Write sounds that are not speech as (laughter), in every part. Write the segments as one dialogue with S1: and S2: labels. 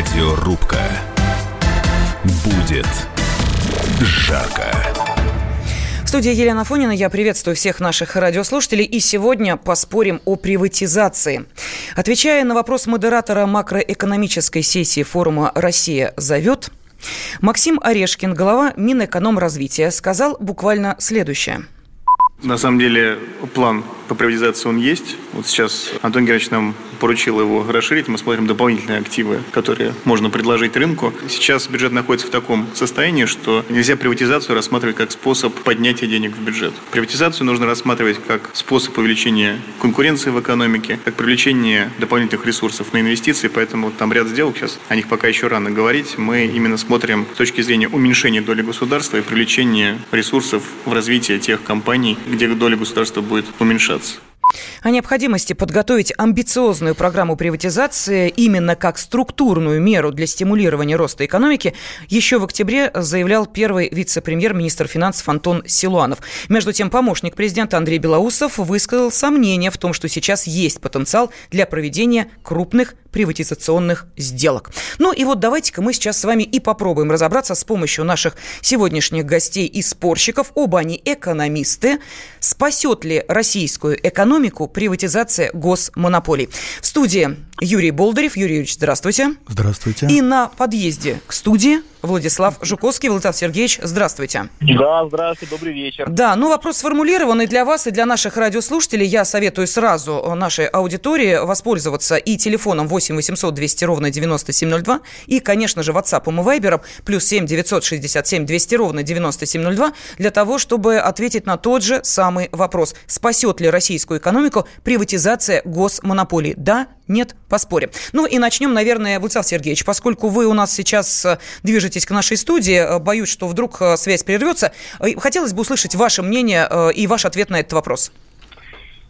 S1: Радиорубка. Будет жарко.
S2: В студии Елена Фонина. Я приветствую всех наших радиослушателей. И сегодня поспорим о приватизации. Отвечая на вопрос модератора макроэкономической сессии форума «Россия зовет», Максим Орешкин, глава Минэкономразвития, сказал буквально следующее.
S3: На самом деле план по приватизации он есть. Вот сейчас Антон Георгиевич нам поручил его расширить. Мы смотрим дополнительные активы, которые можно предложить рынку. Сейчас бюджет находится в таком состоянии, что нельзя приватизацию рассматривать как способ поднятия денег в бюджет. Приватизацию нужно рассматривать как способ увеличения конкуренции в экономике, как привлечение дополнительных ресурсов на инвестиции. Поэтому там ряд сделок сейчас, о них пока еще рано говорить. Мы именно смотрим с точки зрения уменьшения доли государства и привлечения ресурсов в развитие тех компаний, где доля государства будет уменьшаться else.
S2: О необходимости подготовить амбициозную программу приватизации именно как структурную меру для стимулирования роста экономики еще в октябре заявлял первый вице-премьер-министр финансов Антон Силуанов. Между тем, помощник президента Андрей Белоусов высказал сомнение в том, что сейчас есть потенциал для проведения крупных приватизационных сделок. Ну и вот давайте-ка мы сейчас с вами и попробуем разобраться с помощью наших сегодняшних гостей и спорщиков. Оба они экономисты. Спасет ли российскую экономику приватизация госмонополий? В студии Юрий Болдырев. Юрий Юрьевич, здравствуйте.
S4: Здравствуйте.
S2: И на подъезде к студии Владислав Жуковский. Владислав Сергеевич, здравствуйте.
S5: Да, здравствуйте, добрый вечер.
S2: Да, ну вопрос сформулированный для вас и для наших радиослушателей. Я советую сразу нашей аудитории воспользоваться и телефоном 8 800 200 ровно 9702, и, конечно же, WhatsApp и Viber плюс 7 967 200 ровно 9702 для того, чтобы ответить на тот же самый вопрос. Спасет ли российскую экономику приватизация госмонополий? Да, нет, поспорим. Ну и начнем, наверное, Владислав Сергеевич, поскольку вы у нас сейчас э, движетесь к нашей студии, э, боюсь, что вдруг э, связь прервется, хотелось бы услышать ваше мнение и ваш ответ на этот вопрос.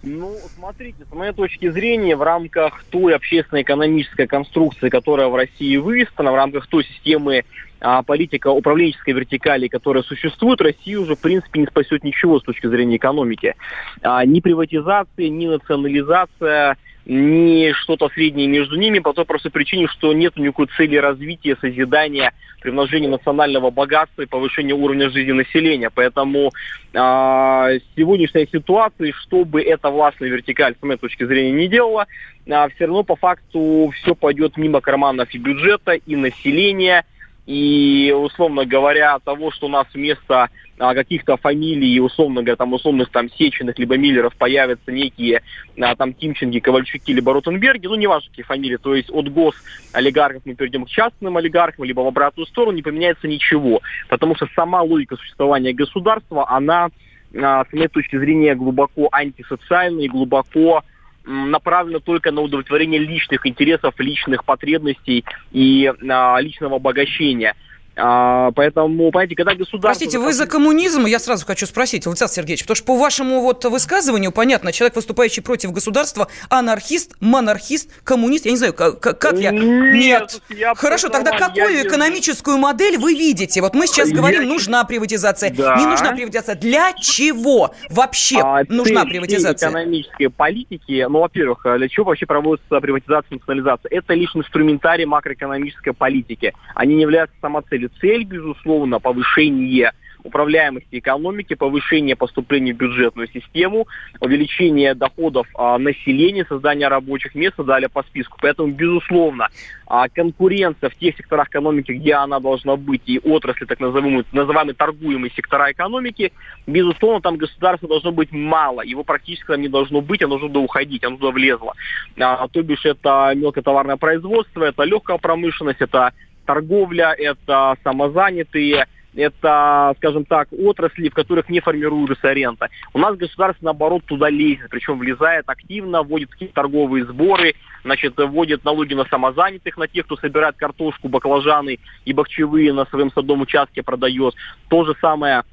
S5: Ну, смотрите, с моей точки зрения, в рамках той общественно-экономической конструкции, которая в России выстроена, в рамках той системы а, политика управленческой вертикали, которая существует, Россия уже, в принципе, не спасет ничего с точки зрения экономики. А, ни приватизация, ни национализация – не что-то среднее между ними, по той простой причине, что нет никакой цели развития, созидания, примножения национального богатства и повышения уровня жизни населения. Поэтому э, сегодняшняя ситуация, чтобы эта властная вертикаль, с моей точки зрения, не делала, э, все равно по факту все пойдет мимо карманов и бюджета, и населения, и, условно говоря, того, что у нас вместо а, каких-то фамилий, условно говоря, там условных там Сеченых, либо Миллеров появятся некие а, там Тимченги, Ковальчуки, либо Ротенберги, ну, не важно, какие фамилии, то есть от гос олигархов мы перейдем к частным олигархам, либо в обратную сторону, не поменяется ничего, потому что сама логика существования государства, она, а, с моей точки зрения, глубоко антисоциальная и глубоко направлена только на удовлетворение личных интересов, личных потребностей и а, личного обогащения. А, поэтому, понимаете, когда государство...
S2: Простите, вы за коммунизм? Я сразу хочу спросить, Владислав Сергеевич, потому что по вашему вот высказыванию, понятно, человек, выступающий против государства, анархист, монархист, коммунист, я не знаю, как, как я...
S5: Нет. Нет. Я
S2: Хорошо, тогда какую я экономическую модель вы видите? Вот мы сейчас я... говорим, нужна приватизация, да. не нужна приватизация. Для чего вообще а, нужна приватизация?
S5: экономической политики, ну, во-первых, для чего вообще проводится приватизация и национализация? Это лишь инструментарий макроэкономической политики. Они не являются самоцелью цель, безусловно, повышение управляемости экономики, повышение поступлений в бюджетную систему, увеличение доходов а, населения, создание рабочих мест далее по списку. Поэтому, безусловно, а, конкуренция в тех секторах экономики, где она должна быть, и отрасли, так называемые, называемые торгуемые сектора экономики, безусловно, там государство должно быть мало, его практически там не должно быть, оно туда уходить, оно туда влезло. А, то бишь это мелкотоварное производство, это легкая промышленность, это торговля, это самозанятые, это, скажем так, отрасли, в которых не формируется рента. У нас государство, наоборот, туда лезет, причем влезает активно, вводит какие-то торговые сборы, значит, вводит налоги на самозанятых, на тех, кто собирает картошку, баклажаны и бахчевые на своем садовом участке продает. То же самое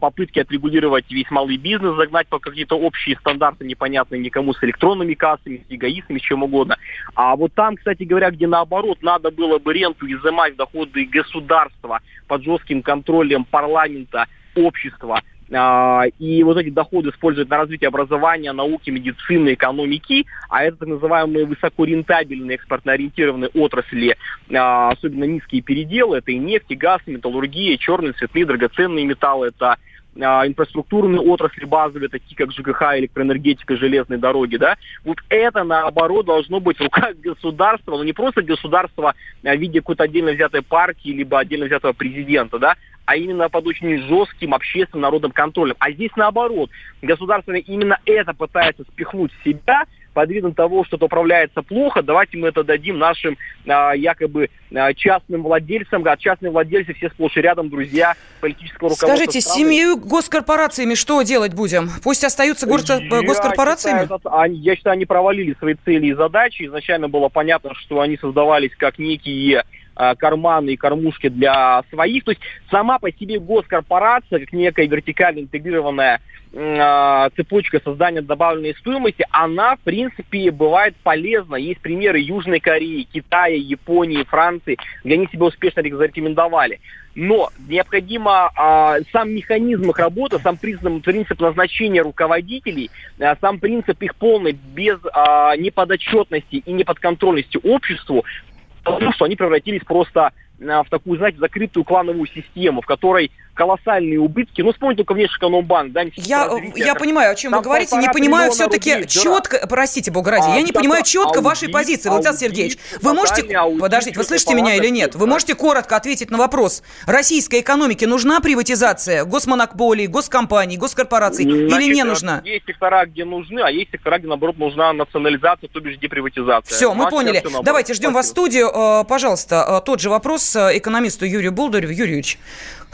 S5: попытки отрегулировать весь малый бизнес, загнать по какие-то общие стандарты, непонятные никому, с электронными кассами, с эгоистами, с чем угодно. А вот там, кстати говоря, где наоборот, надо было бы ренту изымать доходы государства под жестким контролем парламента, общества, и вот эти доходы используют на развитие образования, науки, медицины, экономики, а это так называемые высокорентабельные экспортно-ориентированные отрасли, а, особенно низкие переделы, это и нефть, и газ, и металлургия, черные, цветные, драгоценные металлы, это а, инфраструктурные отрасли базовые, такие как ЖКХ, электроэнергетика, железные дороги, да, вот это, наоборот, должно быть в руках государства, но не просто государства в виде какой-то отдельно взятой партии, либо отдельно взятого президента, да, а именно под очень жестким общественным народным контролем. А здесь наоборот, государство именно это пытается спихнуть в себя, под видом того, что это управляется плохо, давайте мы это дадим нашим а, якобы а, частным владельцам, а частные владельцы все сплошь и рядом друзья политического руководства
S2: Скажите, страны. семью госкорпорациями что делать будем? Пусть остаются горско- я госкорпорациями?
S5: Считаю, они, я считаю, они провалили свои цели и задачи. Изначально было понятно, что они создавались как некие карманы и кормушки для своих. То есть сама по себе госкорпорация, как некая вертикально интегрированная а, цепочка создания добавленной стоимости, она, в принципе, бывает полезна. Есть примеры Южной Кореи, Китая, Японии, Франции, где они себя успешно зарекомендовали. Но необходимо а, сам механизм их работы, сам принцип, принцип назначения руководителей, а, сам принцип их полной без а, неподотчетности и неподконтрольности обществу потому что они превратились просто а, в такую, знаете, закрытую клановую систему, в которой колоссальные убытки. Ну, вспомните только внешэкономбанк. Да,
S2: я, я понимаю, о чем вы говорите. Не понимаю все-таки рублей, четко, да. простите, бога ради, а, я не понимаю четко аудит, вашей позиции, Владимир Сергеевич. Вы можете, аудит, подождите, вы слышите меня или нет? Вы можете коротко ответить на вопрос. Российской экономике нужна приватизация госмонополий, госкомпаний, госкорпораций Значит, или не нужна?
S5: Есть сектора, где нужны, а есть сектора, где, наоборот, нужна национализация, то бишь деприватизация.
S2: Все, мы поняли. Давайте ждем вас в студию. Э, пожалуйста, э, тот же вопрос э, экономисту Юрию Болдыреву. Юрьевич,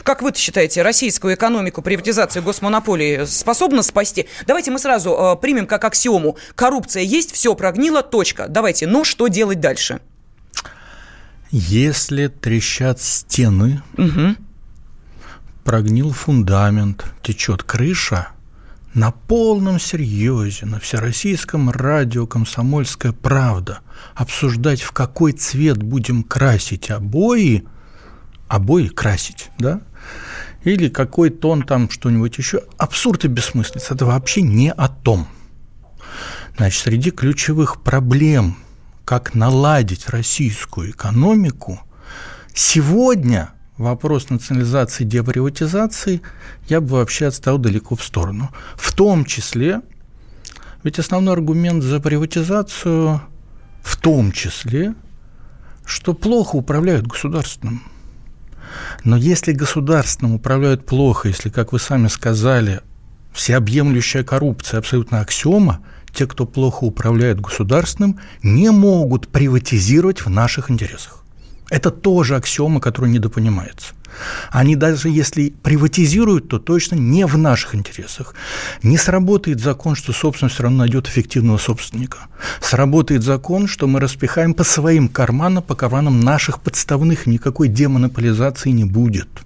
S2: как вы считаете, российскую экономику приватизация госмонополии способна спасти? Давайте мы сразу э, примем как аксиому. Коррупция есть, все прогнило, точка. Давайте, но что делать дальше?
S4: Если трещат стены, угу. прогнил фундамент, течет крыша, на полном серьезе на всероссийском радио «Комсомольская правда» обсуждать, в какой цвет будем красить обои, обои красить, да, или какой тон там что-нибудь еще. Абсурд и бессмыслица. Это вообще не о том. Значит, среди ключевых проблем, как наладить российскую экономику, сегодня вопрос национализации и деприватизации я бы вообще отстал далеко в сторону. В том числе, ведь основной аргумент за приватизацию в том числе, что плохо управляют государственным. Но если государственным управляют плохо, если, как вы сами сказали, всеобъемлющая коррупция абсолютно аксиома, те, кто плохо управляет государственным, не могут приватизировать в наших интересах. Это тоже аксиома, которая недопонимается. Они даже если приватизируют, то точно не в наших интересах. Не сработает закон, что собственность все равно найдет эффективного собственника. Сработает закон, что мы распихаем по своим карманам, по карманам наших подставных, никакой демонополизации не будет.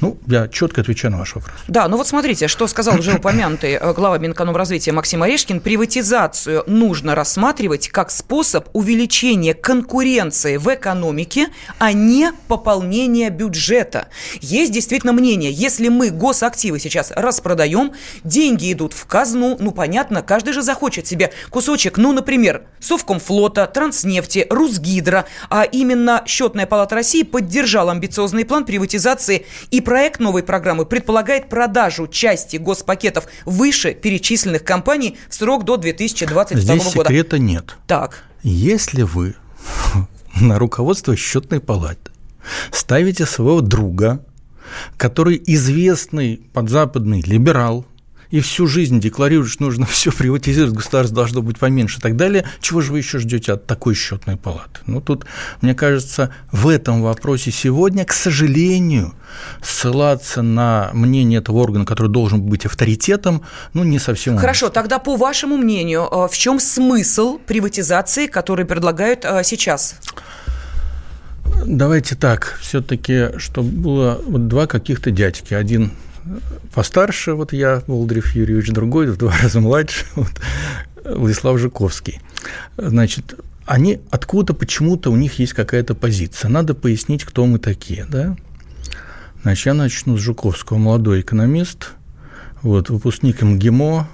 S4: Ну, я четко отвечаю на ваш вопрос.
S2: Да, ну вот смотрите, что сказал уже упомянутый э, глава Минэкономразвития Максим Орешкин. Приватизацию нужно рассматривать как способ увеличения конкуренции в экономике, а не пополнения бюджета. Есть действительно мнение, если мы госактивы сейчас распродаем, деньги идут в казну, ну, понятно, каждый же захочет себе кусочек, ну, например, Совкомфлота, Транснефти, Русгидро, а именно Счетная палата России поддержала амбициозный план приватизации и проект новой программы предполагает продажу части госпакетов выше перечисленных компаний в срок до 2022
S4: Здесь
S2: года.
S4: Здесь секрета нет.
S2: Так.
S4: Если вы (laughs) на руководство счетной палаты ставите своего друга, который известный подзападный либерал, и всю жизнь декларирует, что нужно (laughs) все приватизировать, государство должно быть поменьше и так далее, чего же вы еще ждете от такой счетной палаты? Ну, тут, мне кажется, в этом вопросе сегодня, к сожалению, ссылаться на мнение этого органа, который должен быть авторитетом, ну, не совсем
S2: Хорошо, уместно. тогда, по вашему мнению, э, в чем смысл приватизации, который предлагают э, сейчас?
S4: Давайте так, все-таки, чтобы было вот два каких-то дядьки. Один постарше, вот я, Волдрев Юрьевич, другой в два (laughs) раза младше, вот, Владислав Жуковский. Значит, они откуда почему-то у них есть какая-то позиция. Надо пояснить, кто мы такие, да? Значит, я начну с Жуковского, молодой экономист, вот, выпускник МГИМО,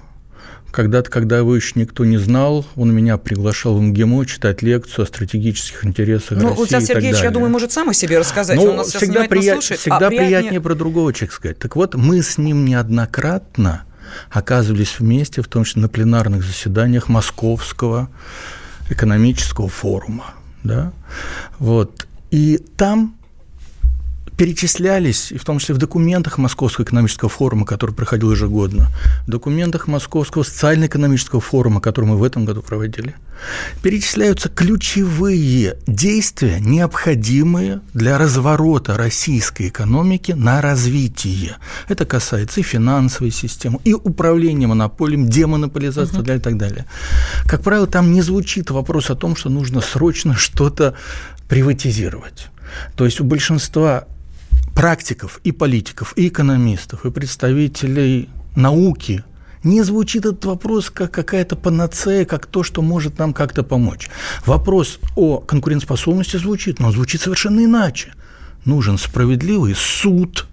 S4: когда-то, когда его еще никто не знал, он меня приглашал в МГИМО читать лекцию о стратегических интересах ну, России
S2: Владислав Сергеевич, я думаю, может сам о себе рассказать.
S4: Ну, он нас всегда, прият... слушает. всегда а приятнее... приятнее про другого человека сказать. Так вот, мы с ним неоднократно оказывались вместе, в том числе на пленарных заседаниях Московского экономического форума. Да? Вот. И там перечислялись, и в том числе в документах Московского экономического форума, который проходил ежегодно, в документах Московского социально-экономического форума, который мы в этом году проводили, перечисляются ключевые действия, необходимые для разворота российской экономики на развитие. Это касается и финансовой системы, и управления монополием, демонополизации угу. и так далее. Как правило, там не звучит вопрос о том, что нужно срочно что-то приватизировать. То есть у большинства практиков и политиков, и экономистов, и представителей науки не звучит этот вопрос как какая-то панацея, как то, что может нам как-то помочь. Вопрос о конкурентоспособности звучит, но он звучит совершенно иначе. Нужен справедливый суд,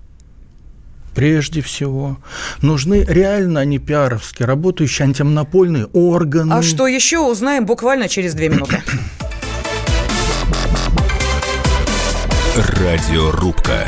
S4: прежде всего. Нужны реально, а не пиаровски, работающие антимонопольные органы.
S2: А что еще узнаем буквально через две минуты. (clears throat)
S1: Радиорубка.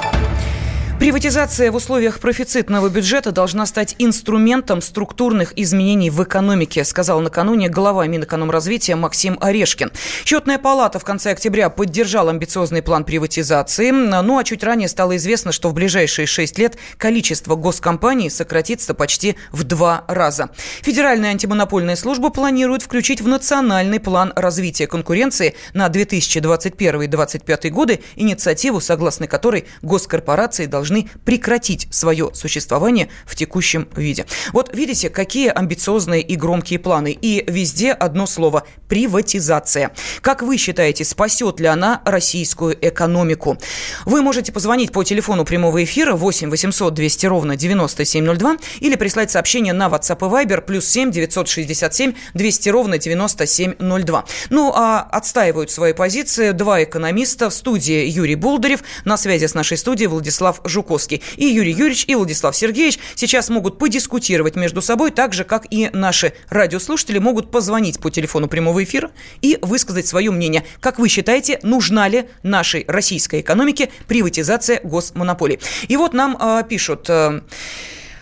S2: Приватизация в условиях профицитного бюджета должна стать инструментом структурных изменений в экономике, сказал накануне глава Минэкономразвития Максим Орешкин. Счетная палата в конце октября поддержала амбициозный план приватизации. Ну а чуть ранее стало известно, что в ближайшие шесть лет количество госкомпаний сократится почти в два раза. Федеральная антимонопольная служба планирует включить в национальный план развития конкуренции на 2021-2025 годы инициативу, согласно которой госкорпорации должны должны прекратить свое существование в текущем виде. Вот видите, какие амбициозные и громкие планы. И везде одно слово – приватизация. Как вы считаете, спасет ли она российскую экономику? Вы можете позвонить по телефону прямого эфира 8 800 200 ровно 9702 или прислать сообщение на WhatsApp и Viber плюс 7 967 200 ровно 9702. Ну, а отстаивают свои позиции два экономиста в студии Юрий Болдырев, на связи с нашей студией Владислав Жуков. Жуковский. И Юрий Юрьевич, и Владислав Сергеевич сейчас могут подискутировать между собой, так же, как и наши радиослушатели могут позвонить по телефону прямого эфира и высказать свое мнение. Как вы считаете, нужна ли нашей российской экономике приватизация госмонополий? И вот нам э, пишут... Э,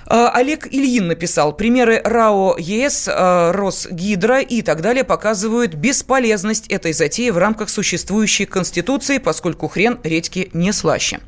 S2: Олег Ильин написал, примеры РАО ЕС, а, Росгидро и так далее показывают бесполезность этой затеи в рамках существующей Конституции, поскольку хрен редьки не слаще.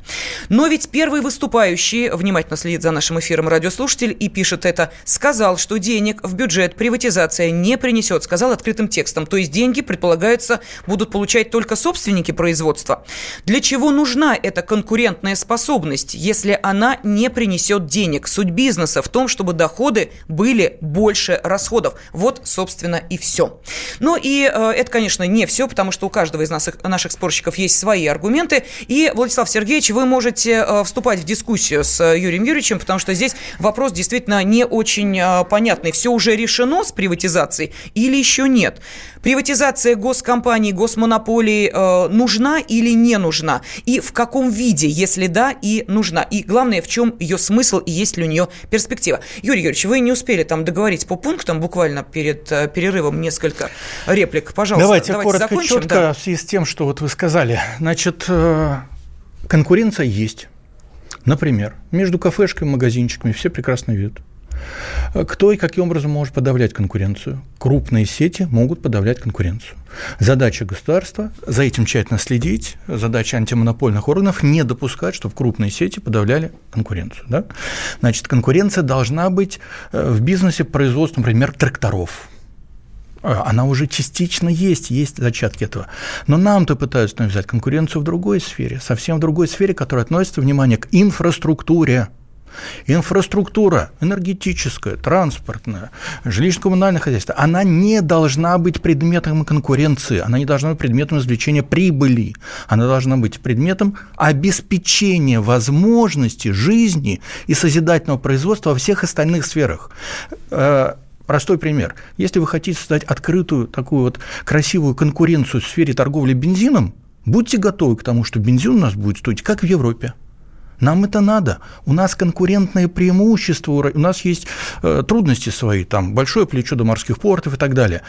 S2: Но ведь первый выступающий, внимательно следит за нашим эфиром радиослушатель и пишет это, сказал, что денег в бюджет приватизация не принесет, сказал открытым текстом. То есть деньги, предполагается, будут получать только собственники производства. Для чего нужна эта конкурентная способность, если она не принесет денег? Суть бизнеса в том, чтобы доходы были больше расходов. Вот, собственно, и все. Ну и э, это, конечно, не все, потому что у каждого из нас, наших спорщиков есть свои аргументы. И, Владислав Сергеевич, вы можете э, вступать в дискуссию с э, Юрием Юрьевичем, потому что здесь вопрос действительно не очень э, понятный. Все уже решено с приватизацией или еще нет? Приватизация госкомпаний, госмонополий э, нужна или не нужна? И в каком виде, если да, и нужна? И главное, в чем ее смысл и есть ли у нее перспектива. Юрий Юрьевич, вы не успели там договорить по пунктам буквально перед э, перерывом несколько реплик. Пожалуйста,
S4: давайте, давайте коротко, закончим. четко, да. в связи с тем, что вот вы сказали. Значит, э, конкуренция есть. Например, между кафешками и магазинчиками все прекрасно видят. Кто и каким образом может подавлять конкуренцию? Крупные сети могут подавлять конкуренцию. Задача государства – за этим тщательно следить, задача антимонопольных органов – не допускать, чтобы крупные сети подавляли конкуренцию. Да? Значит, конкуренция должна быть э, в бизнесе производства, например, тракторов – а, она уже частично есть, есть зачатки этого. Но нам-то пытаются навязать конкуренцию в другой сфере, совсем в другой сфере, которая относится, внимание, к инфраструктуре. Инфраструктура энергетическая, транспортная, жилищно-коммунальное хозяйство, она не должна быть предметом конкуренции, она не должна быть предметом извлечения прибыли, она должна быть предметом обеспечения возможности жизни и созидательного производства во всех остальных сферах э, Простой пример. Если вы хотите создать открытую, такую вот красивую конкуренцию в сфере торговли бензином, будьте готовы к тому, что бензин у нас будет стоить, как в Европе. Нам это надо. У нас конкурентное преимущество, у нас есть э, трудности свои, там большое плечо до морских портов и так далее.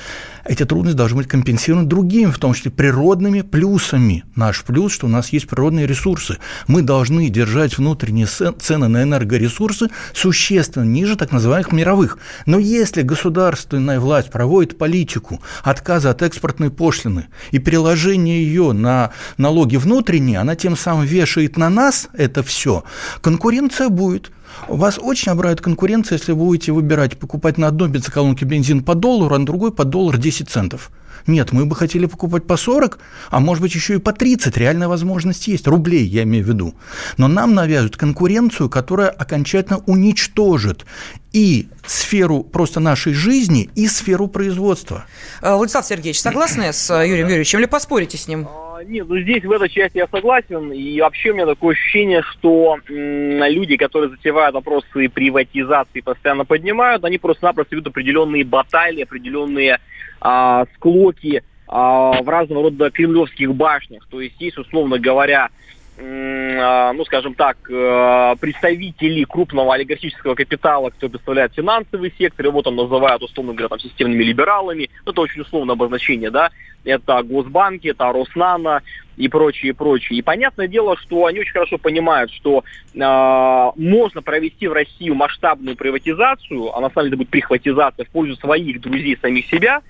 S4: Эти трудности должны быть компенсированы другими, в том числе природными плюсами. Наш плюс, что у нас есть природные ресурсы. Мы должны держать внутренние цены на энергоресурсы существенно ниже так называемых мировых. Но если государственная власть проводит политику отказа от экспортной пошлины и переложения ее на налоги внутренние, она тем самым вешает на нас это все все. Конкуренция будет. Вас очень обрадует конкуренция, если вы будете выбирать, покупать на одной бензоколонке бензин по доллару, а на другой по доллар 10 центов. Нет, мы бы хотели покупать по 40, а может быть еще и по 30. Реальная возможность есть. Рублей, я имею в виду. Но нам навязывают конкуренцию, которая окончательно уничтожит и сферу просто нашей жизни, и сферу производства.
S2: А, Владислав Сергеевич, согласны с э, Юрием Юрьевичем или поспорите с ним?
S5: Нет, ну здесь в этой части я согласен. И вообще у меня такое ощущение, что м, люди, которые затевают вопросы приватизации, постоянно поднимают, они просто-напросто ведут определенные баталии, определенные а, склоки а, в разного рода кремлевских башнях. То есть есть, условно говоря, ну, скажем так, э, представители крупного олигархического капитала, кто представляет финансовый сектор, его там называют, условно говоря, там, системными либералами, ну, это очень условное обозначение, да, это госбанки, это Роснана и прочее, прочее. И понятное дело, что они очень хорошо понимают, что э, можно провести в Россию масштабную приватизацию, а на самом деле это будет прихватизация в пользу своих друзей, самих себя,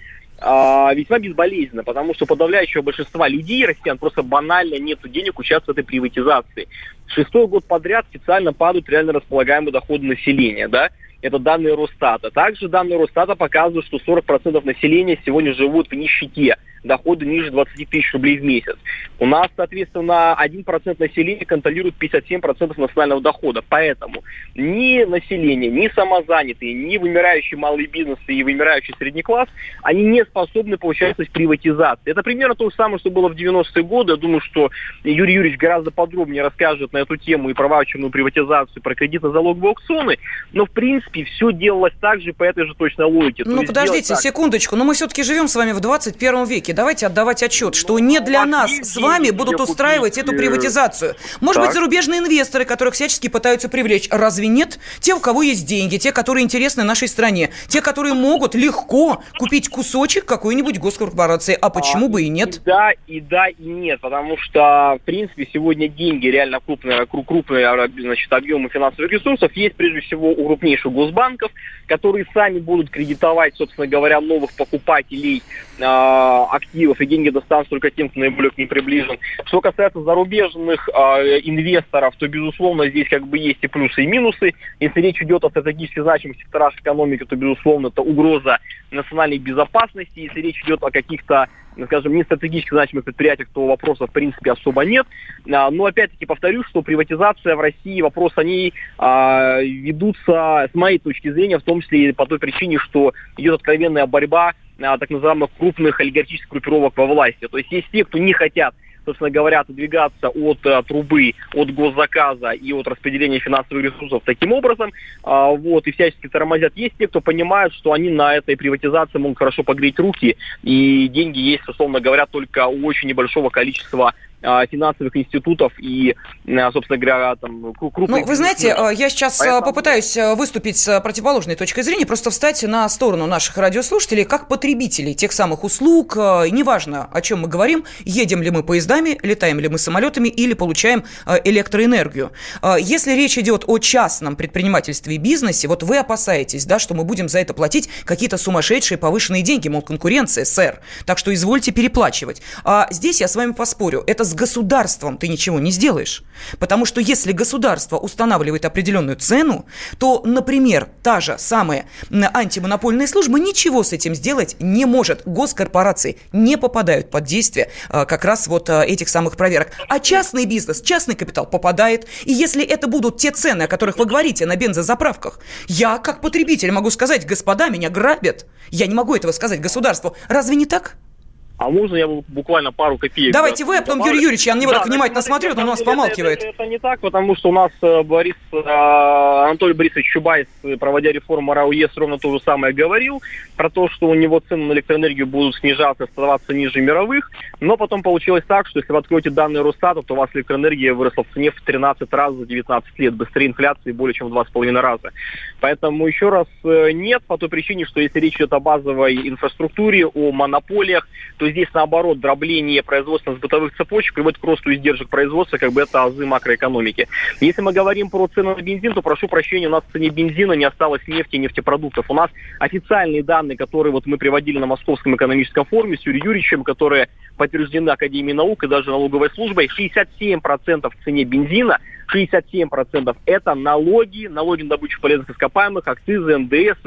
S5: а, весьма безболезненно, потому что подавляющего большинства людей, россиян, просто банально нет денег участвовать в этой приватизации. Шестой год подряд специально падают реально располагаемые доходы населения, да, это данные Росстата. Также данные Росстата показывают, что 40% населения сегодня живут в нищете доходы ниже 20 тысяч рублей в месяц. У нас, соответственно, 1% населения контролирует 57% национального дохода. Поэтому ни население, ни самозанятые, ни вымирающий малый бизнес и вымирающий средний класс, они не способны в приватизации. Это примерно то же самое, что было в 90-е годы. Я думаю, что Юрий Юрьевич гораздо подробнее расскажет на эту тему и про ваучерную приватизацию, про кредитно-залоговые аукционы. Но, в принципе, все делалось так же по этой же точной логике.
S2: Ну, подождите, секундочку. Но мы все-таки живем с вами в 21 веке давайте отдавать отчет, что не для нас с вами будут устраивать эту приватизацию. Может быть, зарубежные инвесторы, которых всячески пытаются привлечь. Разве нет? Те, у кого есть деньги, те, которые интересны нашей стране, те, которые могут легко купить кусочек какой-нибудь госкорпорации. А почему а, бы и нет?
S5: И да, и да, и нет, потому что, в принципе, сегодня деньги, реально крупные, крупные значит, объемы финансовых ресурсов есть прежде всего у крупнейших госбанков, которые сами будут кредитовать, собственно говоря, новых покупателей э, активов, и деньги достанутся только тем, кто наиболее к ним приближен. Что касается зарубежных э, инвесторов, то, безусловно, здесь как бы есть и плюсы, и минусы. Если речь идет о стратегически значимых секторах экономики, то, безусловно, это угроза национальной безопасности. Если речь идет о каких-то скажем, не стратегически значимых предприятиях, то вопросов, в принципе, особо нет. А, но, опять-таки, повторюсь, что приватизация в России, вопрос о ней а, ведутся, с моей точки зрения, в том числе и по той причине, что идет откровенная борьба а, так называемых крупных олигархических группировок во власти. То есть есть те, кто не хотят собственно говоря, отодвигаться от а, трубы, от госзаказа и от распределения финансовых ресурсов таким образом, а, вот, и всячески тормозят. Есть те, кто понимают, что они на этой приватизации могут хорошо погреть руки, и деньги есть, условно говоря, только у очень небольшого количества финансовых институтов и, а, собственно говоря, там крупных...
S2: Ну, вы знаете, а, я сейчас Поэтому... попытаюсь выступить с противоположной точкой зрения, просто встать на сторону наших радиослушателей как потребителей тех самых услуг, неважно, о чем мы говорим, едем ли мы поездами, летаем ли мы самолетами или получаем электроэнергию. Если речь идет о частном предпринимательстве и бизнесе, вот вы опасаетесь, да, что мы будем за это платить какие-то сумасшедшие повышенные деньги, мол, конкуренция, сэр. Так что извольте переплачивать. А здесь я с вами поспорю, это с государством ты ничего не сделаешь. Потому что если государство устанавливает определенную цену, то, например, та же самая антимонопольная служба ничего с этим сделать не может. Госкорпорации не попадают под действие а, как раз вот а, этих самых проверок. А частный бизнес, частный капитал попадает. И если это будут те цены, о которых вы говорите на бензозаправках, я как потребитель могу сказать, господа, меня грабят. Я не могу этого сказать государству. Разве не так?
S5: А можно я буквально пару копеек?
S2: Давайте вы, а потом Юрий Юрьевич, я на него да, так внимательно смотрю, он у нас помалкивает.
S5: Это, это, это не так, потому что у нас э, Борис, э, Анатолий Борисович Чубайс, проводя реформу РАОЕС, ровно то же самое говорил, про то, что у него цены на электроэнергию будут снижаться, оставаться ниже мировых, но потом получилось так, что если вы откроете данные Росстата, то у вас электроэнергия выросла в цене в 13 раз за 19 лет, быстрее инфляции более чем в 2,5 раза. Поэтому еще раз э, нет, по той причине, что если речь идет о базовой инфраструктуре, о монополиях, то здесь, наоборот, дробление производственных бытовых цепочек приводит к росту издержек производства, как бы это азы макроэкономики. Если мы говорим про цены на бензин, то, прошу прощения, у нас в цене бензина не осталось нефти и нефтепродуктов. У нас официальные данные, которые вот мы приводили на Московском экономическом форуме с Юрием Юрьевичем, которые подтверждены Академией наук и даже налоговой службой, 67% в цене бензина 67% это налоги, налоги на добычу полезных ископаемых, акцизы, НДС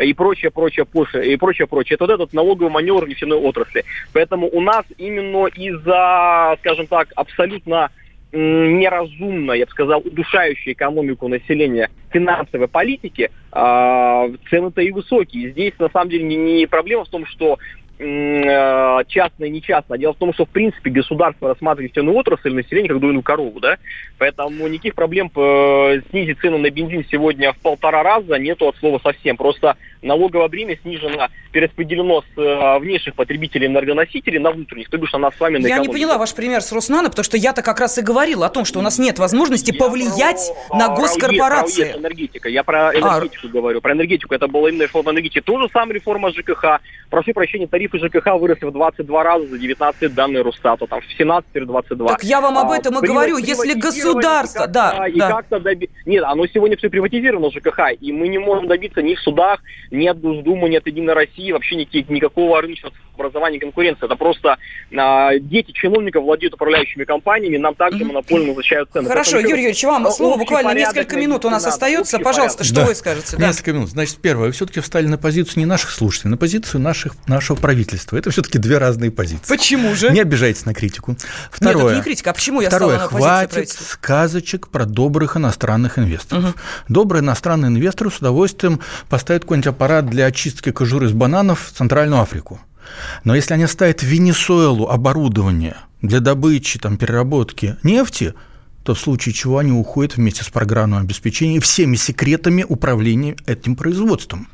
S5: и прочее, прочее, прочее, и прочее, прочее. Это вот этот налоговый маневр нефтяной отрасли. Поэтому у нас именно из-за, скажем так, абсолютно неразумно, я бы сказал, удушающей экономику населения финансовой политики, э, цены-то и высокие. Здесь, на самом деле, не, не проблема в том, что частное и нечастное. Дело в том, что, в принципе, государство рассматривает нефтяную отрасль население как дойную корову, да, поэтому никаких проблем э, снизить цену на бензин сегодня в полтора раза нету от слова совсем. Просто налоговое бремя снижено, перераспределено с э, внешних потребителей энергоносителей на внутренних, то бишь на нас с вами на
S2: Я не поняла ваш пример с Роснано, потому что я-то как раз и говорила о том, что у нас нет возможности я повлиять про, на госкорпорации.
S5: Про энергетика. Я про а. энергетику а... говорю. Про энергетику. Это была именно реформа энергетики. То же самое реформа ЖКХ. Прошу прощения, тарифы ЖКХ выросли в 22 раза за 19 лет данные Росстата. Там в 17-22.
S2: Так я вам об а, этом а, и говорю. Если государство... Да,
S5: и да. как-то доби... Нет, оно сегодня все приватизировано ЖКХ. И мы не можем добиться ни в судах, ни от Госдумы, ни от Единой России, вообще никаких, никакого рыночного образования конкуренции. Это просто а, дети чиновников владеют управляющими компаниями, нам также монопольно назначают цены.
S2: Хорошо, Поэтому, Юрий Юрьевич, вам слово буквально несколько минут у нас остается. Пожалуйста, порядок. что да. вы скажете?
S4: Да. Несколько минут. Значит, первое, вы все-таки встали на позицию не наших слушателей, на позицию наших, нашего правительства. Это все-таки две разные позиции.
S2: Почему же?
S4: Не обижайтесь на критику. Второе. Нет, это
S2: не критика. А почему я
S4: второе,
S2: стала на
S4: хватит сказочек про добрых иностранных инвесторов. Угу. Добрый иностранный инвестор с удовольствием поставит какой-нибудь аппарат для очистки кожуры из бананов в Центральную Африку. Но если они ставят в Венесуэлу оборудование для добычи, там, переработки нефти, то в случае чего они уходят вместе с программным обеспечением и всеми секретами управления этим производством.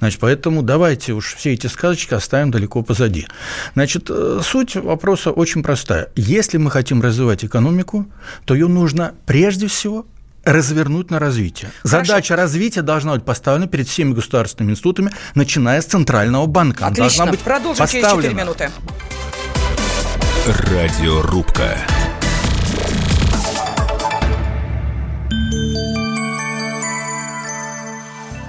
S4: Значит, поэтому давайте уж все эти сказочки оставим далеко позади. Значит, э, суть вопроса очень простая. Если мы хотим развивать экономику, то ее нужно прежде всего развернуть на развитие. Хорошо. Задача развития должна быть поставлена перед всеми государственными институтами, начиная с Центрального банка.
S2: Отлично.
S4: должна быть
S2: Продолжим поставлена. через 4 минуты.
S1: Радиорубка.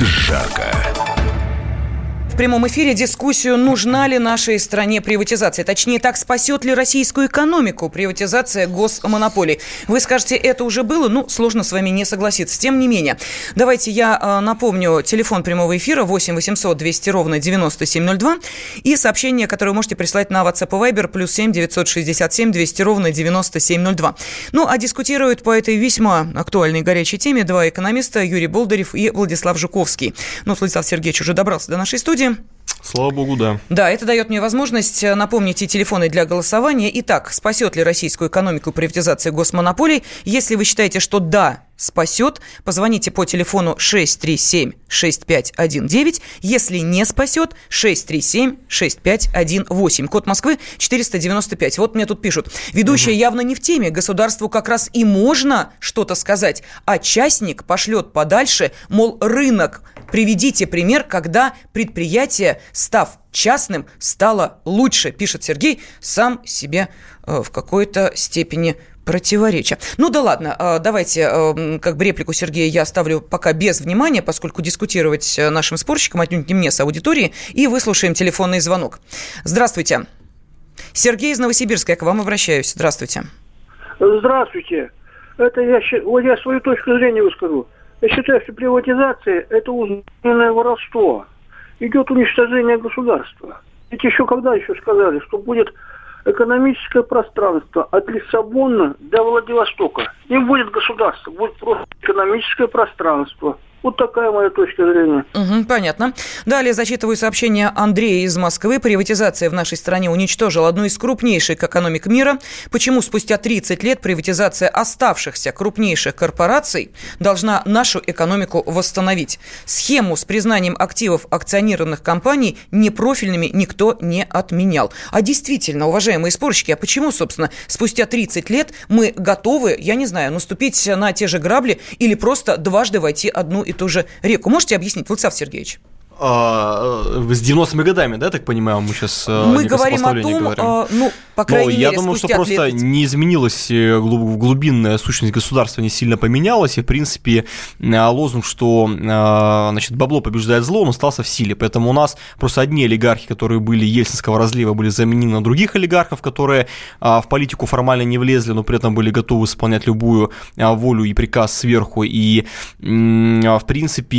S1: жарко.
S2: Прямом эфире дискуссию, нужна ли нашей стране приватизация. Точнее, так спасет ли российскую экономику приватизация госмонополий. Вы скажете, это уже было? Ну, сложно с вами не согласиться. Тем не менее, давайте я э, напомню телефон прямого эфира 8 800 200 ровно 9702 и сообщение, которое вы можете прислать на WhatsApp и Viber плюс 7 967 200 ровно 9702. Ну, а дискутируют по этой весьма актуальной горячей теме два экономиста Юрий Болдырев и Владислав Жуковский. Ну, Владислав Сергеевич уже добрался до нашей студии.
S6: Слава богу, да.
S2: Да, это дает мне возможность э, напомнить и телефоны для голосования. Итак, спасет ли российскую экономику приватизация госмонополий? Если вы считаете, что да, спасет, позвоните по телефону 637-6519. Если не спасет, 637-6518. Код Москвы 495. Вот мне тут пишут. Ведущая угу. явно не в теме. Государству как раз и можно что-то сказать, а частник пошлет подальше, мол, рынок. Приведите пример, когда предприятие, став частным, стало лучше, пишет Сергей, сам себе э, в какой-то степени противоречия. Ну да ладно, а, давайте а, как бы реплику Сергея я оставлю пока без внимания, поскольку дискутировать э, нашим спорщикам отнюдь не мне с аудиторией, и выслушаем телефонный звонок. Здравствуйте. Сергей из Новосибирска, я к вам обращаюсь. Здравствуйте.
S7: Здравствуйте. Это я, вот я свою точку зрения выскажу. Я считаю, что приватизация – это узнанное воровство. Идет уничтожение государства. Ведь еще когда еще сказали, что будет экономическое пространство от Лиссабона до Владивостока. Не будет государства, будет просто экономическое пространство. Вот такая моя точка зрения.
S2: Угу, понятно. Далее зачитываю сообщение Андрея из Москвы. Приватизация в нашей стране уничтожила одну из крупнейших экономик мира. Почему спустя 30 лет приватизация оставшихся крупнейших корпораций должна нашу экономику восстановить? Схему с признанием активов акционированных компаний непрофильными никто не отменял. А действительно, уважаемые спорщики, а почему, собственно, спустя 30 лет мы готовы, я не знаю, наступить на те же грабли или просто дважды войти одну и ту же реку. Можете объяснить, Владислав Сергеевич?
S6: А, с 90-ми годами, да, так понимаю, мы сейчас
S2: э, Мы говорим о том, говорим. А, ну, по крайней Но
S6: мере, я думаю, что просто лет... не изменилась э, глубинная сущность государства, не сильно поменялась, и, в принципе, э, лозунг, что, значит, бабло побеждает зло, он остался в силе, поэтому у нас просто одни олигархи, которые были ельцинского разлива, были заменены на других олигархов, которые в политику формально не влезли, но при этом были готовы исполнять любую волю и приказ сверху, и, в принципе,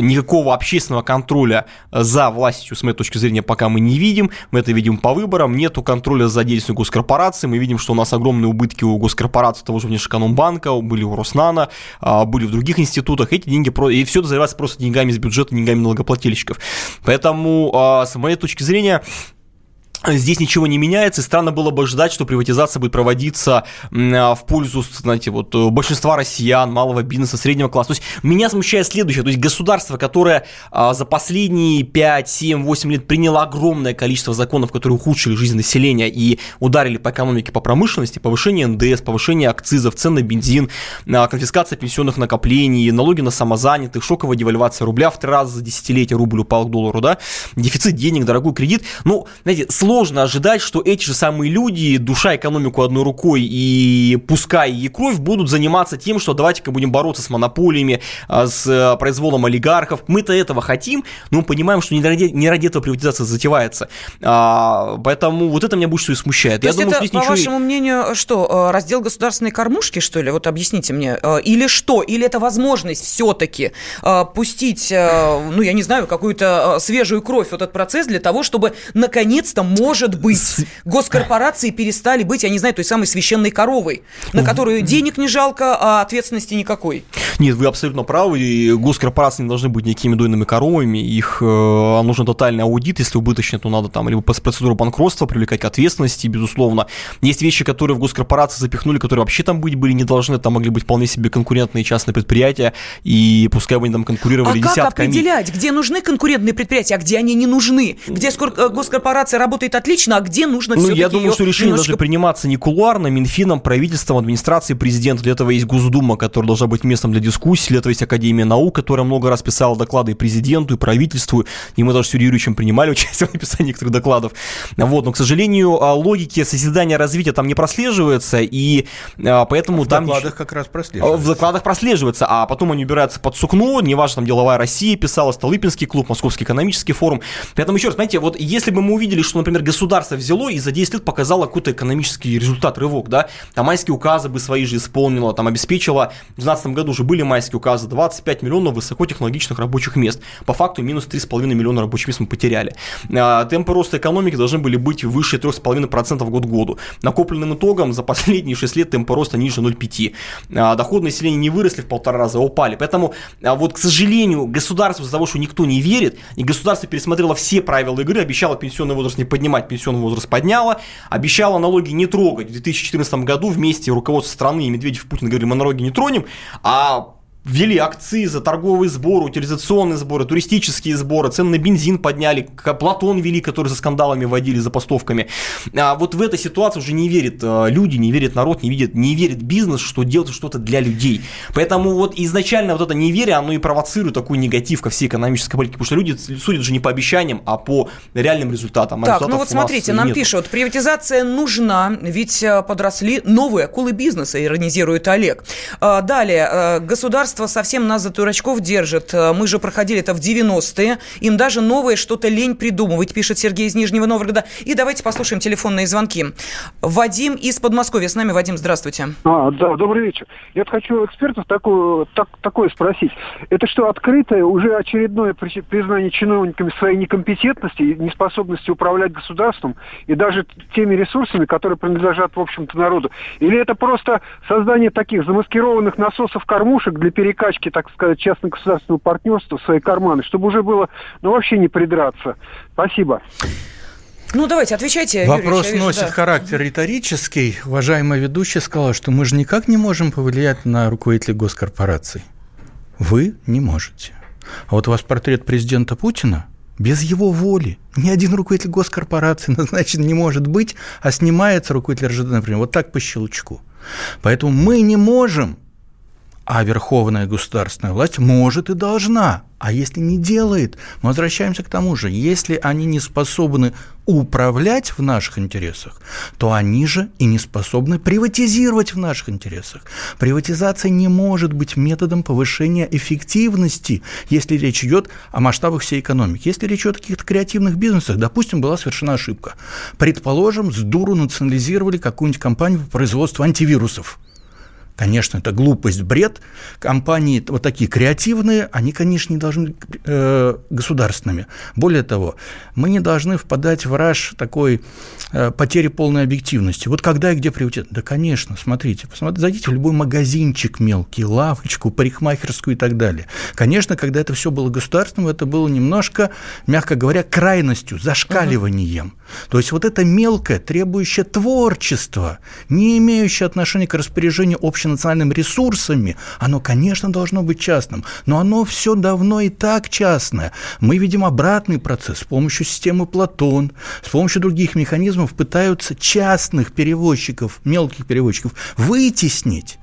S6: никакого общественного контроля за властью, с моей точки зрения, пока мы не видим. Мы это видим по выборам. Нету контроля за деятельностью госкорпораций. Мы видим, что у нас огромные убытки у госкорпораций того же Внешэкономбанка, были у Роснана, а, были в других институтах. Эти деньги, и все это заливается просто деньгами из бюджета, деньгами налогоплательщиков. Поэтому, а, с моей точки зрения, Здесь ничего не меняется, и странно было бы ждать, что приватизация будет проводиться а, в пользу, знаете, вот э, большинства россиян, малого бизнеса, среднего класса. То есть меня смущает следующее, то есть государство, которое а, за последние 5, 7, 8 лет приняло огромное количество законов, которые ухудшили жизнь населения и ударили по экономике, по промышленности, повышение НДС, повышение акцизов, цен на бензин, а, конфискация пенсионных накоплений, налоги на самозанятых, шоковая девальвация рубля в три раза за десятилетие рубль упал к доллару, да, дефицит денег, дорогой кредит. Ну, знаете, сложно ожидать, что эти же самые люди, душа экономику одной рукой и пускай и кровь, будут заниматься тем, что давайте-ка будем бороться с монополиями, а, с э, произволом олигархов. Мы-то этого хотим, но мы понимаем, что не ради, не ради этого приватизация затевается. А, поэтому вот это меня больше всего и смущает.
S2: То Я есть думаю, это, по ничего... вашему мнению, что, э, раздел государственной кормушки, что ли? Вот объясните мне. Э, или что? Или это возможность все-таки пустить, ну, я не знаю, какую-то свежую кровь в этот процесс для того, чтобы наконец-то может быть, госкорпорации перестали быть, я не знаю, той самой священной коровой, на которую денег не жалко, а ответственности никакой.
S6: Нет, вы абсолютно правы, и госкорпорации не должны быть никакими дойными коровами, их э, нужен тотальный аудит, если убыточно, то надо там либо процедуру банкротства привлекать к ответственности, безусловно. Есть вещи, которые в госкорпорации запихнули, которые вообще там быть были не должны, там могли быть вполне себе конкурентные частные предприятия, и пускай бы они там конкурировали
S2: а
S6: десятками.
S2: как определять, где нужны конкурентные предприятия, а где они не нужны? Где госкорпорация работает отлично, а где нужно
S6: ну, я думаю, что решение
S2: немножко...
S6: должны приниматься не кулуарно, Минфином, правительством, администрацией президента. Для этого есть Госдума, которая должна быть местом для дискуссий. Для этого есть Академия наук, которая много раз писала доклады и президенту, и правительству. И мы даже с Юрием Юрьевичем принимали (laughs) участие в написании некоторых докладов. Вот, но, к сожалению, а, логики созидания развития там не прослеживается, и а, поэтому
S4: в
S6: там...
S4: В докладах как раз прослеживается.
S6: В докладах прослеживается, а потом они убираются под сукно, неважно, там деловая Россия писала, Столыпинский клуб, Московский экономический форум. Поэтому еще раз, знаете, вот если бы мы увидели, что, например, государство взяло и за 10 лет показало какой-то экономический результат, рывок, да, там майские указы бы свои же исполнило, там обеспечило, в 2012 году уже были майские указы, 25 миллионов высокотехнологичных рабочих мест. По факту минус 3,5 миллиона рабочих мест мы потеряли. А, темпы роста экономики должны были быть выше 3,5% год к году. Накопленным итогом за последние 6 лет темпы роста ниже 0,5. А, доходы населения не выросли в полтора раза, а упали. Поэтому, а, вот, к сожалению, государство из-за того, что никто не верит, и государство пересмотрело все правила игры, обещало пенсионный возраст не поднимать, пенсионный возраст подняло, обещало налоги не трогать. В 2014 году вместе руководство страны и Медведев Путин говорили, мы налоги не тронем, а ввели акцизы, торговые сборы, утилизационные сборы, туристические сборы, цены на бензин подняли, Платон вели, который за скандалами водили, за постовками. А вот в этой ситуации уже не верят э, люди, не верит народ, не, видит, не верит бизнес, что делать что-то для людей. Поэтому вот изначально вот это неверие, оно и провоцирует такой негатив ко всей экономической политике, потому что люди судят же не по обещаниям, а по реальным результатам. А
S2: так, ну вот смотрите, нам нету. пишут, приватизация нужна, ведь э, подросли новые акулы бизнеса, иронизирует Олег. А, далее, э, государство государство совсем нас за дурачков держит. Э, мы же проходили это в 90-е. Им даже новое что-то лень придумывать, пишет Сергей из Нижнего Новгорода. И давайте послушаем телефонные звонки. Вадим из Подмосковья с нами. Вадим, здравствуйте.
S8: А, да, добрый вечер. Я хочу экспертов такое, так, такое спросить. Это что, открытое уже очередное признание чиновниками своей некомпетентности, неспособности управлять государством и даже теми ресурсами, которые принадлежат, в общем-то, народу? Или это просто создание таких замаскированных насосов-кормушек для перед перекачки, так сказать, частно-государственного партнерства в свои карманы, чтобы уже было, ну, вообще не придраться. Спасибо.
S2: Ну, давайте, отвечайте,
S4: Вопрос
S2: Юрий,
S4: носит
S2: да.
S4: характер риторический. Уважаемая ведущая сказала, что мы же никак не можем повлиять на руководителей госкорпораций. Вы не можете. А вот у вас портрет президента Путина без его воли. Ни один руководитель госкорпорации (laughs) назначен не может быть, а снимается руководитель РЖД, например, вот так по щелчку. Поэтому мы не можем а верховная государственная власть может и должна. А если не делает, мы возвращаемся к тому же, если они не способны управлять в наших интересах, то они же и не способны приватизировать в наших интересах. Приватизация не может быть методом повышения эффективности, если речь идет о масштабах всей экономики. Если речь идет о каких-то креативных бизнесах, допустим, была совершена ошибка. Предположим, с дуру национализировали какую-нибудь компанию по производству антивирусов – Конечно, это глупость, бред. Компании вот такие креативные, они, конечно, не должны быть э, государственными. Более того, мы не должны впадать в раж такой э, потери полной объективности. Вот когда и где приоритет? Да, конечно, смотрите, посмотрите, зайдите в любой магазинчик мелкий, лавочку, парикмахерскую и так далее. Конечно, когда это все было государственным, это было немножко, мягко говоря, крайностью, зашкаливанием. Угу. То есть вот это мелкое, требующее творчества, не имеющее отношения к распоряжению общенациональными ресурсами, оно, конечно, должно быть частным, но оно все давно и так частное. Мы видим обратный процесс с помощью системы Платон, с помощью других механизмов пытаются частных перевозчиков, мелких перевозчиков вытеснить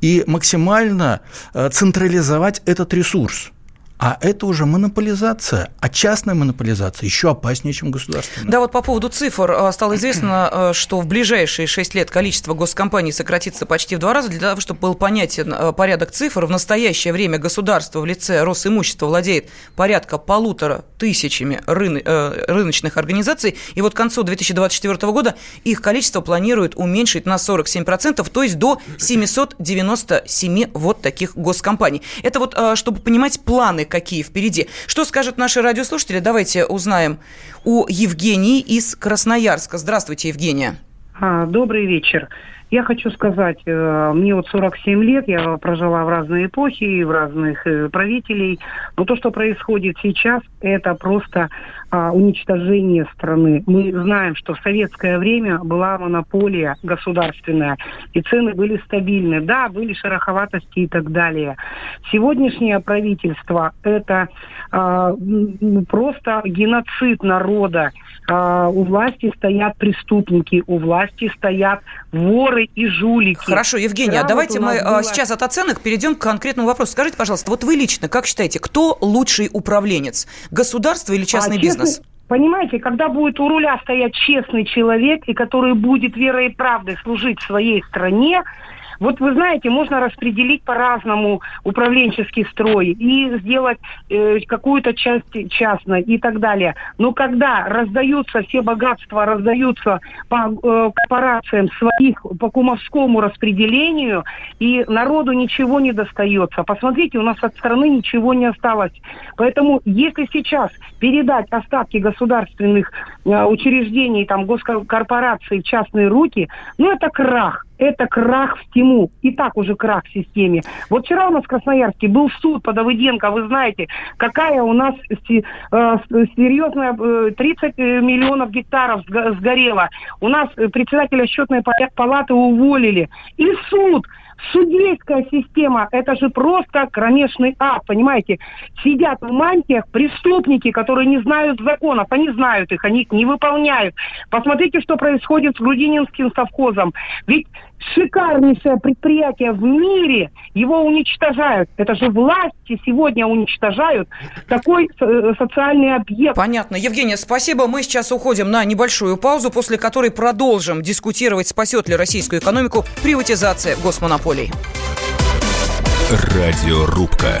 S4: и максимально э, централизовать этот ресурс. А это уже монополизация, а частная монополизация еще опаснее, чем государственная.
S2: Да, вот по поводу цифр э, стало известно, э, (clears throat) что в ближайшие 6 лет количество госкомпаний сократится почти в два раза. Для того, чтобы был понятен э, порядок цифр, в настоящее время государство в лице Росимущества владеет порядка полутора тысячами рыно- рыночных организаций. И вот к концу 2024 года их количество планируют уменьшить на 47%, то есть до 797 вот таких госкомпаний. Это вот, чтобы понимать планы какие впереди. Что скажут наши радиослушатели? Давайте узнаем у Евгении из Красноярска. Здравствуйте, Евгения.
S9: А, добрый вечер. Я хочу сказать, э, мне вот 47 лет, я прожила в разные эпохи, в разных э, правителей, но то, что происходит сейчас, это просто а, уничтожение страны. Мы знаем, что в советское время была монополия государственная, и цены были стабильны. Да, были шероховатости и так далее. Сегодняшнее правительство – это а, просто геноцид народа, у власти стоят преступники, у власти стоят воры и жулики.
S2: Хорошо, Евгения, а давайте мы а, было... сейчас от оценок перейдем к конкретному вопросу. Скажите, пожалуйста, вот вы лично как считаете, кто лучший управленец? Государство или частный а, бизнес?
S9: Честный... Понимаете, когда будет у руля стоять честный человек, и который будет верой и правдой служить своей стране, вот вы знаете, можно распределить по-разному управленческий строй и сделать э, какую-то часть частной и так далее. Но когда раздаются все богатства, раздаются по э, корпорациям своих по кумовскому распределению, и народу ничего не достается. Посмотрите, у нас от страны ничего не осталось. Поэтому если сейчас передать остатки государственных э, учреждений, там, госкорпораций в частные руки, ну это крах это крах всему. И так уже крах в системе. Вот вчера у нас в Красноярске был суд по Давыденко. Вы знаете, какая у нас э, серьезная... 30 э, миллионов гектаров сгорело. У нас председателя счетной палаты уволили. И суд Судейская система – это же просто кромешный ад, понимаете? Сидят в мантиях преступники, которые не знают законов. Они знают их, они их не выполняют. Посмотрите, что происходит с Грудининским совхозом. Ведь шикарнейшее предприятие в мире, его уничтожают. Это же власти сегодня уничтожают такой э, социальный объект.
S2: Понятно. Евгения, спасибо. Мы сейчас уходим на небольшую паузу, после которой продолжим дискутировать, спасет ли российскую экономику приватизация госмонополий.
S1: Радиорубка.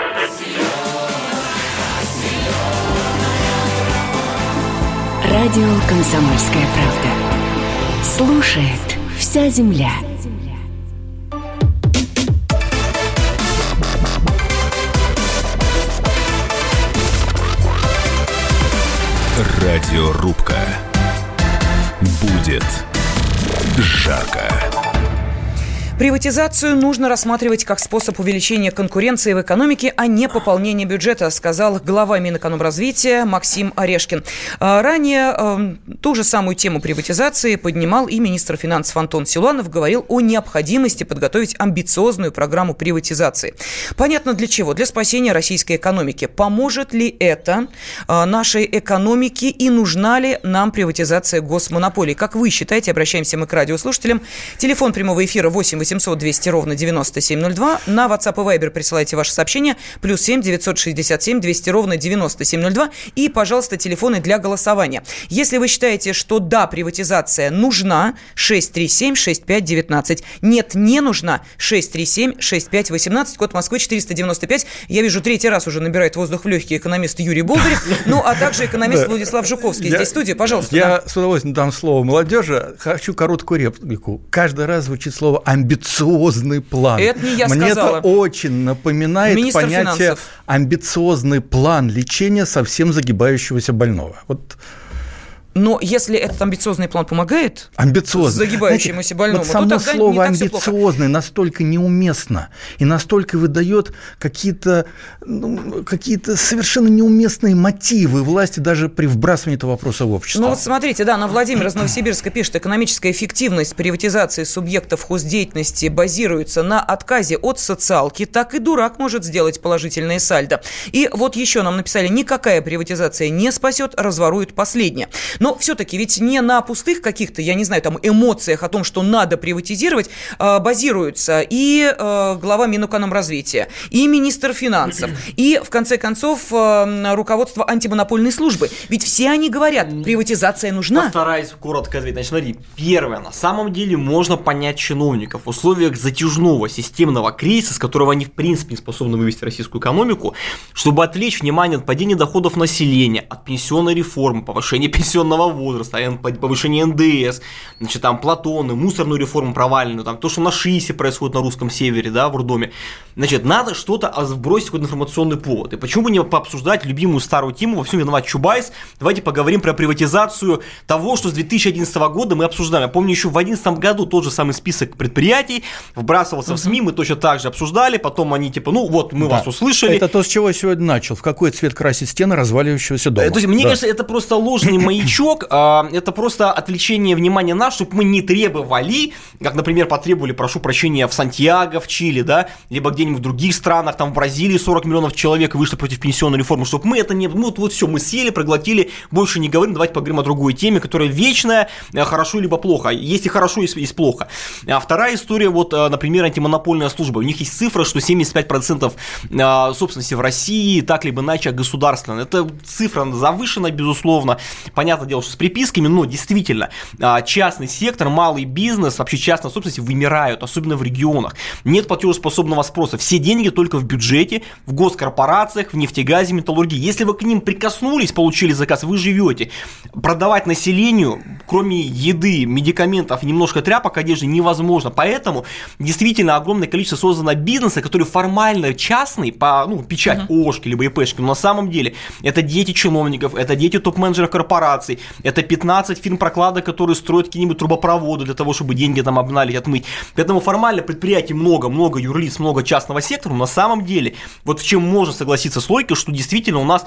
S10: Радио «Комсомольская правда». Слушает вся земля.
S1: Радиорубка. Будет жарко.
S2: Приватизацию нужно рассматривать как способ увеличения конкуренции в экономике, а не пополнения бюджета, сказал глава Минэкономразвития Максим Орешкин. А, ранее э, ту же самую тему приватизации поднимал и министр финансов Антон Силуанов, говорил о необходимости подготовить амбициозную программу приватизации. Понятно для чего? Для спасения российской экономики. Поможет ли это э, нашей экономике и нужна ли нам приватизация госмонополий? Как вы считаете, обращаемся мы к радиослушателям. Телефон прямого эфира 8 800 200 ровно 9702. На WhatsApp и Viber присылайте ваши сообщения. Плюс 7 967 200 ровно 9702. И, пожалуйста, телефоны для голосования. Если вы считаете, что да, приватизация нужна, 637 6519. Нет, не нужна, 637 6518. Код Москвы 495. Я вижу, третий раз уже набирает воздух в легкие экономист Юрий Болдырев. (laughs) Ну, а также экономист Владислав Жуковский. Здесь студия, пожалуйста.
S4: Я с удовольствием дам слово молодежи. Хочу короткую реплику. Каждый раз звучит слово амбициозно амбициозный план.
S2: Это не я
S4: Мне
S2: сказала.
S4: это очень напоминает
S2: Министр
S4: понятие
S2: финансов.
S4: амбициозный план лечения совсем загибающегося больного. Вот
S2: но если этот амбициозный план помогает
S4: амбициозный.
S2: загибающемуся
S4: Знаете,
S2: больному,
S4: вот само
S2: то тогда
S4: слово
S2: не так
S4: амбициозный настолько неуместно и настолько выдает какие-то ну, какие совершенно неуместные мотивы власти даже при вбрасывании этого вопроса в общество.
S2: Ну вот смотрите, да, на Владимир из Новосибирска пишет, экономическая эффективность приватизации субъектов хоздеятельности базируется на отказе от социалки, так и дурак может сделать положительное сальдо. И вот еще нам написали, никакая приватизация не спасет, разворует последнее. Но все-таки ведь не на пустых каких-то, я не знаю, там эмоциях о том, что надо приватизировать, э, базируются и э, глава Минэкономразвития, и министр финансов, (clears throat) и, в конце концов, э, руководство антимонопольной службы. Ведь все они говорят, приватизация нужна.
S6: Постараюсь коротко ответить. Значит, смотри, первое, на самом деле можно понять чиновников в условиях затяжного системного кризиса, с которого они в принципе не способны вывести российскую экономику, чтобы отвлечь внимание от падения доходов населения, от пенсионной реформы, повышения (laughs) пенсионного
S5: пенсионного возраста, повышение НДС, значит, там, Платоны, мусорную реформу проваленную, там, то, что на ШИСе происходит на русском севере, да, в роддоме. Значит, надо что-то вбросить какой-то информационный повод. И почему бы не пообсуждать любимую старую тему «Во всем виноват Чубайс»? Давайте поговорим про приватизацию того, что с 2011 года мы обсуждаем. Я помню, еще в 2011 году тот же самый список предприятий вбрасывался uh-huh. в СМИ, мы точно так же обсуждали, потом они типа, ну вот, мы да. вас услышали.
S4: Это то, с чего я сегодня начал. В какой цвет красить стены разваливающегося дома.
S5: То есть, мне да. кажется, это просто ложный маячок, (clears throat) а, это просто отвлечение внимания нас, чтобы мы не требовали, как, например, потребовали, прошу прощения, в Сантьяго, в Чили, да, либо где-нибудь в других странах, там в Бразилии 40 миллионов человек вышли против пенсионной реформы, чтобы мы это не... Ну, вот, вот все, мы съели, проглотили, больше не говорим, давайте поговорим о другой теме, которая вечная, э, хорошо либо плохо. Есть и хорошо, есть, плохо. А вторая история, вот, э, например, антимонопольная служба. У них есть цифра, что 75% э, собственности в России так либо иначе государственная. Это цифра завышена, безусловно. Понятное дело, что с приписками, но действительно, частный сектор, малый бизнес, вообще частная собственность вымирают, особенно в регионах. Нет платежеспособного спроса. Все деньги только в бюджете, в госкорпорациях, в нефтегазе, металлургии. Если вы к ним прикоснулись, получили заказ, вы живете. Продавать населению, кроме еды, медикаментов немножко тряпок, одежды, невозможно. Поэтому действительно огромное количество создано бизнеса, который формально частный, по ну, печать uh-huh. ООшки либо ИПшки, но на самом деле это дети чиновников, это дети топ-менеджеров корпораций, это 15 фирм-прокладок, которые строят какие-нибудь трубопроводы для того, чтобы деньги там обналить, отмыть. Поэтому формально предприятий много, много юрлиц, много частного сектора, но на самом деле, вот в чем можно согласиться с логикой, что действительно у нас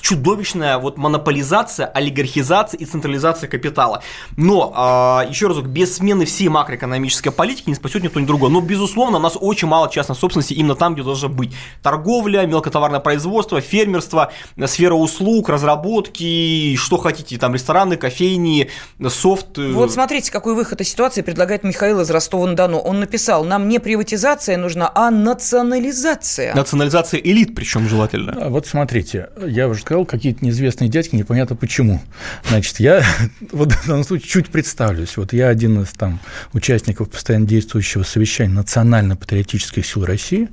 S5: чудовищная вот монополизация, олигархизация и централизация капитала. Но, а, еще разок, без смены всей макроэкономической политики не спасет никто ни другой. Но, безусловно, у нас очень мало частной собственности именно там, где должна быть торговля, мелкотоварное производство, фермерство, сфера услуг, разработки, что хотите, там рестораны, кофейни, софт.
S2: Э. Вот смотрите, какой выход из ситуации предлагает Михаил из Ростова-на-Дону. Он написал, нам не приватизация нужна, а национализация.
S5: Национализация элит причем желательно.
S4: А вот смотрите, я уже сказал, какие-то неизвестные дядьки, непонятно почему. Значит, я (laughs) вот в данном случае чуть представлюсь. Вот я один из там участников постоянно действующего совещания национально-патриотических сил России.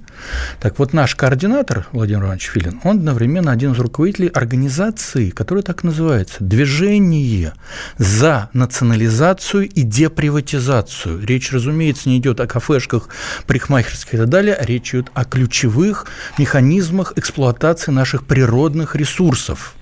S4: Так вот, наш координатор Владимир Иванович Филин, он одновременно один из руководителей организации, которая так называется «Движение за национализацию и деприватизацию». Речь, разумеется, не идет о кафешках, парикмахерских и так далее, а речь идет о ключевых механизмах эксплуатации наших природных ресурсов.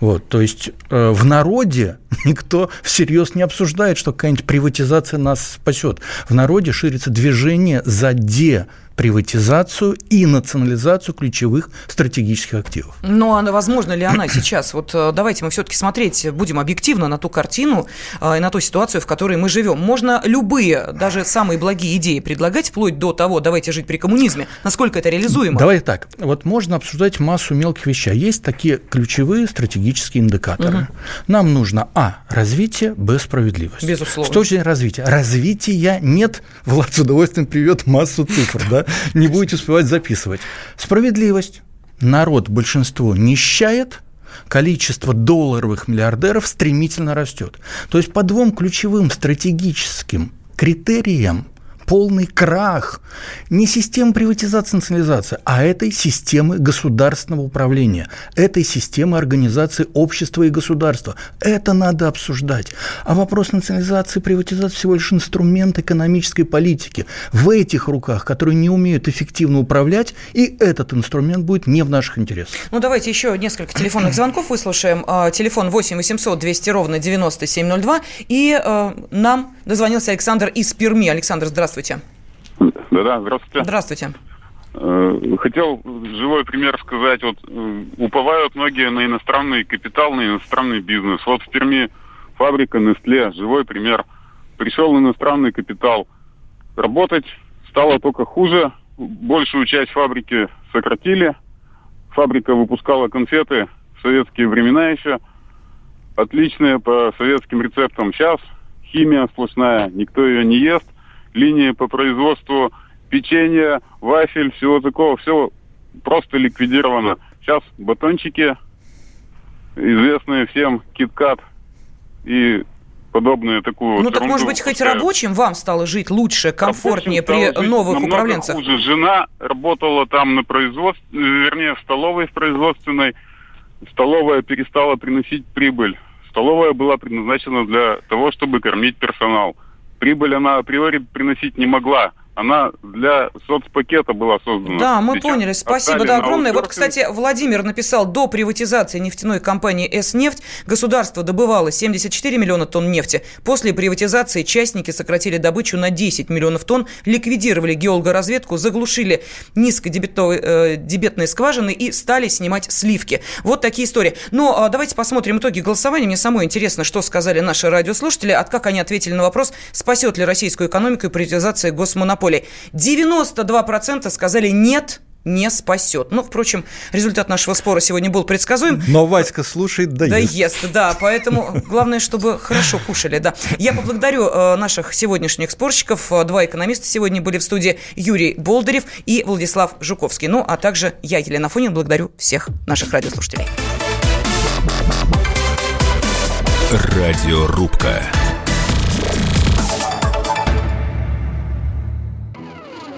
S4: Вот, то есть э, в народе (laughs) никто всерьез не обсуждает, что какая-нибудь приватизация нас спасет. В народе ширится движение за де приватизацию и национализацию ключевых стратегических активов.
S2: Ну, а возможно ли она (clears throat) сейчас? Вот э, давайте мы все-таки смотреть будем объективно на ту картину э, и на ту ситуацию, в которой мы живем. Можно любые, даже самые благие идеи предлагать, вплоть до того, давайте жить при коммунизме. Насколько это реализуемо?
S4: Давай так. Вот можно обсуждать массу мелких вещей. Есть такие ключевые стратегические индикаторы. Угу. Нам нужно, а, развитие, б, справедливость.
S2: Безусловно.
S4: С точки зрения развития. Развития нет. Влад с удовольствием привет массу цифр, да? (laughs) не будете успевать записывать. Справедливость. Народ, большинство нищает, количество долларовых миллиардеров стремительно растет. То есть по двум ключевым стратегическим критериям полный крах не системы приватизации, национализации, а этой системы государственного управления, этой системы организации общества и государства. Это надо обсуждать. А вопрос национализации и приватизации всего лишь инструмент экономической политики. В этих руках, которые не умеют эффективно управлять, и этот инструмент будет не в наших интересах.
S2: Ну, давайте еще несколько телефонных звонков выслушаем. А, телефон 8 800 200 ровно 9702. И э, нам дозвонился Александр из Перми. Александр, здравствуйте.
S11: Да-да, здравствуйте.
S2: Здравствуйте.
S11: Э, хотел живой пример сказать. Вот э, уповают многие на иностранный капитал, на иностранный бизнес. Вот в Перми фабрика Nestle, живой пример. Пришел иностранный капитал работать, стало только хуже. Большую часть фабрики сократили. Фабрика выпускала конфеты в советские времена еще. Отличные по советским рецептам. Сейчас химия сплошная, никто ее не ест – линии по производству печенья, вафель, всего такого, все просто ликвидировано. Сейчас батончики, известные всем, киткат и подобные такую.
S2: Ну так может быть хоть рабочим вам стало жить лучше, комфортнее при новых управленцах?
S11: Хуже. Жена работала там на производстве, вернее в столовой в производственной. Столовая перестала приносить прибыль. Столовая была предназначена для того, чтобы кормить персонал. Прибыль она априори приносить не могла она для соцпакета была создана.
S2: Да, мы Сейчас поняли. Спасибо, да, огромное. Вот, кстати, Владимир написал, до приватизации нефтяной компании «С-нефть» государство добывало 74 миллиона тонн нефти. После приватизации частники сократили добычу на 10 миллионов тонн, ликвидировали геологоразведку, заглушили низкодебетные э, скважины и стали снимать сливки. Вот такие истории. Но а, давайте посмотрим итоги голосования. Мне самой интересно, что сказали наши радиослушатели, от как они ответили на вопрос, спасет ли российскую экономику и приватизация госмонополии монополий. 92% сказали нет, не спасет. Ну, впрочем, результат нашего спора сегодня был предсказуем.
S4: Но Васька слушает, да,
S2: да ест. ест. Да, поэтому главное, чтобы хорошо кушали, да. Я поблагодарю э, наших сегодняшних спорщиков. Два экономиста сегодня были в студии Юрий Болдырев и Владислав Жуковский. Ну, а также я, Елена Фонин, благодарю всех наших радиослушателей.
S1: Радиорубка.